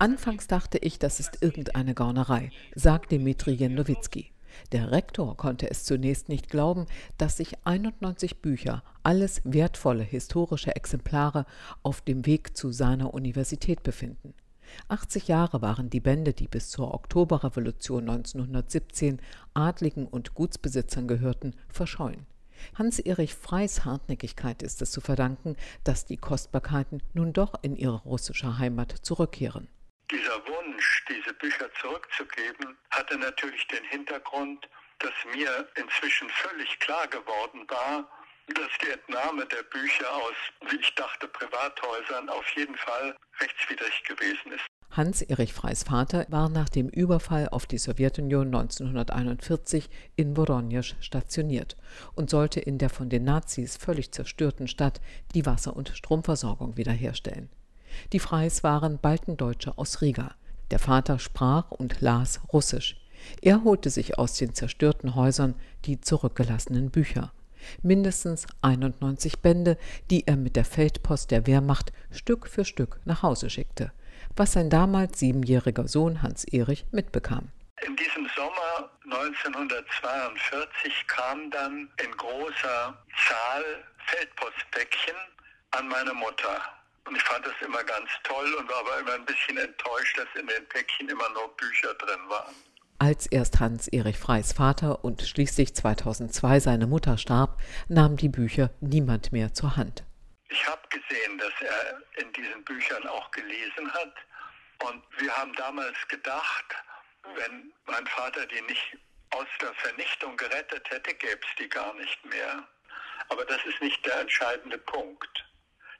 Anfangs dachte ich, das ist irgendeine Gaunerei, sagt Dmitri Jendowitski. Der Rektor konnte es zunächst nicht glauben, dass sich 91 Bücher, alles wertvolle historische Exemplare, auf dem Weg zu seiner Universität befinden. 80 Jahre waren die Bände, die bis zur Oktoberrevolution 1917 Adligen und Gutsbesitzern gehörten, verschollen. Hans-Erich Freys Hartnäckigkeit ist es zu verdanken, dass die Kostbarkeiten nun doch in ihre russische Heimat zurückkehren. Dieser Wunsch, diese Bücher zurückzugeben, hatte natürlich den Hintergrund, dass mir inzwischen völlig klar geworden war, dass die Entnahme der Bücher aus, wie ich dachte, Privathäusern auf jeden Fall rechtswidrig gewesen ist. Hans-Erich Freys Vater war nach dem Überfall auf die Sowjetunion 1941 in Voronezh stationiert und sollte in der von den Nazis völlig zerstörten Stadt die Wasser- und Stromversorgung wiederherstellen. Die Freys waren Baltendeutsche aus Riga. Der Vater sprach und las Russisch. Er holte sich aus den zerstörten Häusern die zurückgelassenen Bücher. Mindestens 91 Bände, die er mit der Feldpost der Wehrmacht Stück für Stück nach Hause schickte, was sein damals siebenjähriger Sohn Hans-Erich mitbekam. In diesem Sommer 1942 kam dann in großer Zahl Feldpostpäckchen an meine Mutter. Und ich fand das immer ganz toll und war aber immer ein bisschen enttäuscht, dass in den Päckchen immer nur Bücher drin waren. Als erst Hans-Erich Freys Vater und schließlich 2002 seine Mutter starb, nahm die Bücher niemand mehr zur Hand. Ich habe gesehen, dass er in diesen Büchern auch gelesen hat. Und wir haben damals gedacht, wenn mein Vater die nicht aus der Vernichtung gerettet hätte, gäbe es die gar nicht mehr. Aber das ist nicht der entscheidende Punkt.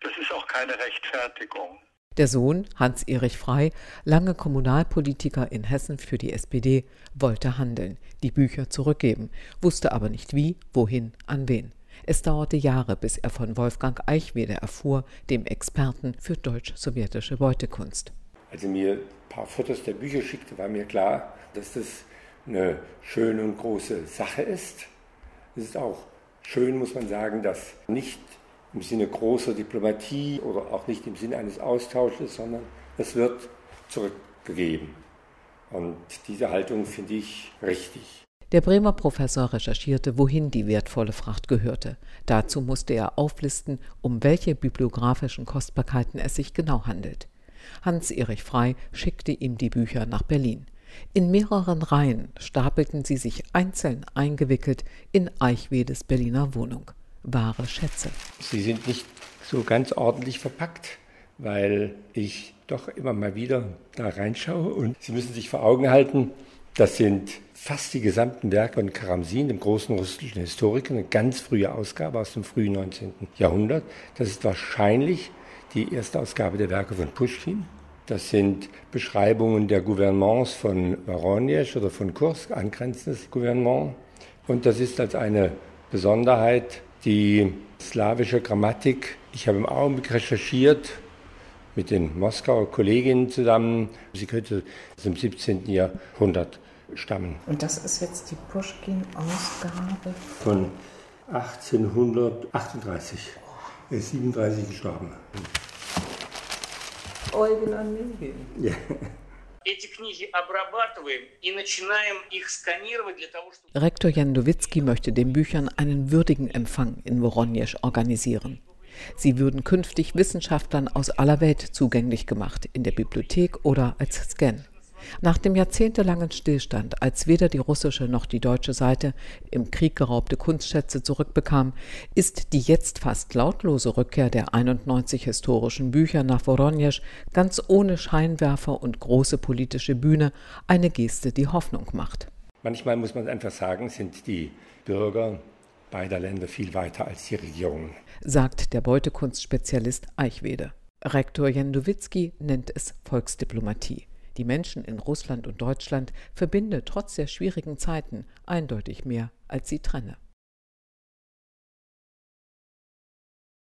Das ist auch keine Rechtfertigung. Der Sohn, Hans-Erich Frei, lange Kommunalpolitiker in Hessen für die SPD, wollte handeln, die Bücher zurückgeben, wusste aber nicht wie, wohin, an wen. Es dauerte Jahre, bis er von Wolfgang Eichwede erfuhr, dem Experten für deutsch-sowjetische Beutekunst. Als er mir ein paar Fotos der Bücher schickte, war mir klar, dass das eine schöne und große Sache ist. Es ist auch schön, muss man sagen, dass nicht im Sinne großer Diplomatie oder auch nicht im Sinne eines Austausches, sondern es wird zurückgegeben. Und diese Haltung finde ich richtig. Der Bremer Professor recherchierte, wohin die wertvolle Fracht gehörte. Dazu musste er auflisten, um welche bibliografischen Kostbarkeiten es sich genau handelt. Hans-Erich Frey schickte ihm die Bücher nach Berlin. In mehreren Reihen stapelten sie sich einzeln eingewickelt in Eichwedes Berliner Wohnung wahre Schätze. Sie sind nicht so ganz ordentlich verpackt, weil ich doch immer mal wieder da reinschaue und Sie müssen sich vor Augen halten, das sind fast die gesamten Werke von Karamsin, dem großen russischen Historiker, eine ganz frühe Ausgabe aus dem frühen 19. Jahrhundert. Das ist wahrscheinlich die erste Ausgabe der Werke von Pushkin. Das sind Beschreibungen der Gouvernements von Voronezh oder von Kursk, angrenzendes Gouvernement. Und das ist als eine Besonderheit die slawische Grammatik. Ich habe im Augenblick recherchiert mit den Moskauer Kolleginnen zusammen. Sie könnte aus dem 17. Jahrhundert stammen. Und das ist jetzt die Pushkin-Ausgabe? Von 1838. Er ist 37 gestorben. Eugen Onegin. Ja. Rektor Jandowitzki möchte den Büchern einen würdigen Empfang in Voronezh organisieren. Sie würden künftig Wissenschaftlern aus aller Welt zugänglich gemacht, in der Bibliothek oder als Scan. Nach dem jahrzehntelangen Stillstand, als weder die russische noch die deutsche Seite im Krieg geraubte Kunstschätze zurückbekam, ist die jetzt fast lautlose Rückkehr der 91 historischen Bücher nach Voronezh ganz ohne Scheinwerfer und große politische Bühne eine Geste, die Hoffnung macht. Manchmal muss man einfach sagen, sind die Bürger beider Länder viel weiter als die Regierungen, sagt der Beutekunstspezialist Eichwede. Rektor Jendowitzki nennt es Volksdiplomatie die Menschen in Russland und Deutschland verbinde trotz der schwierigen Zeiten eindeutig mehr, als sie trenne.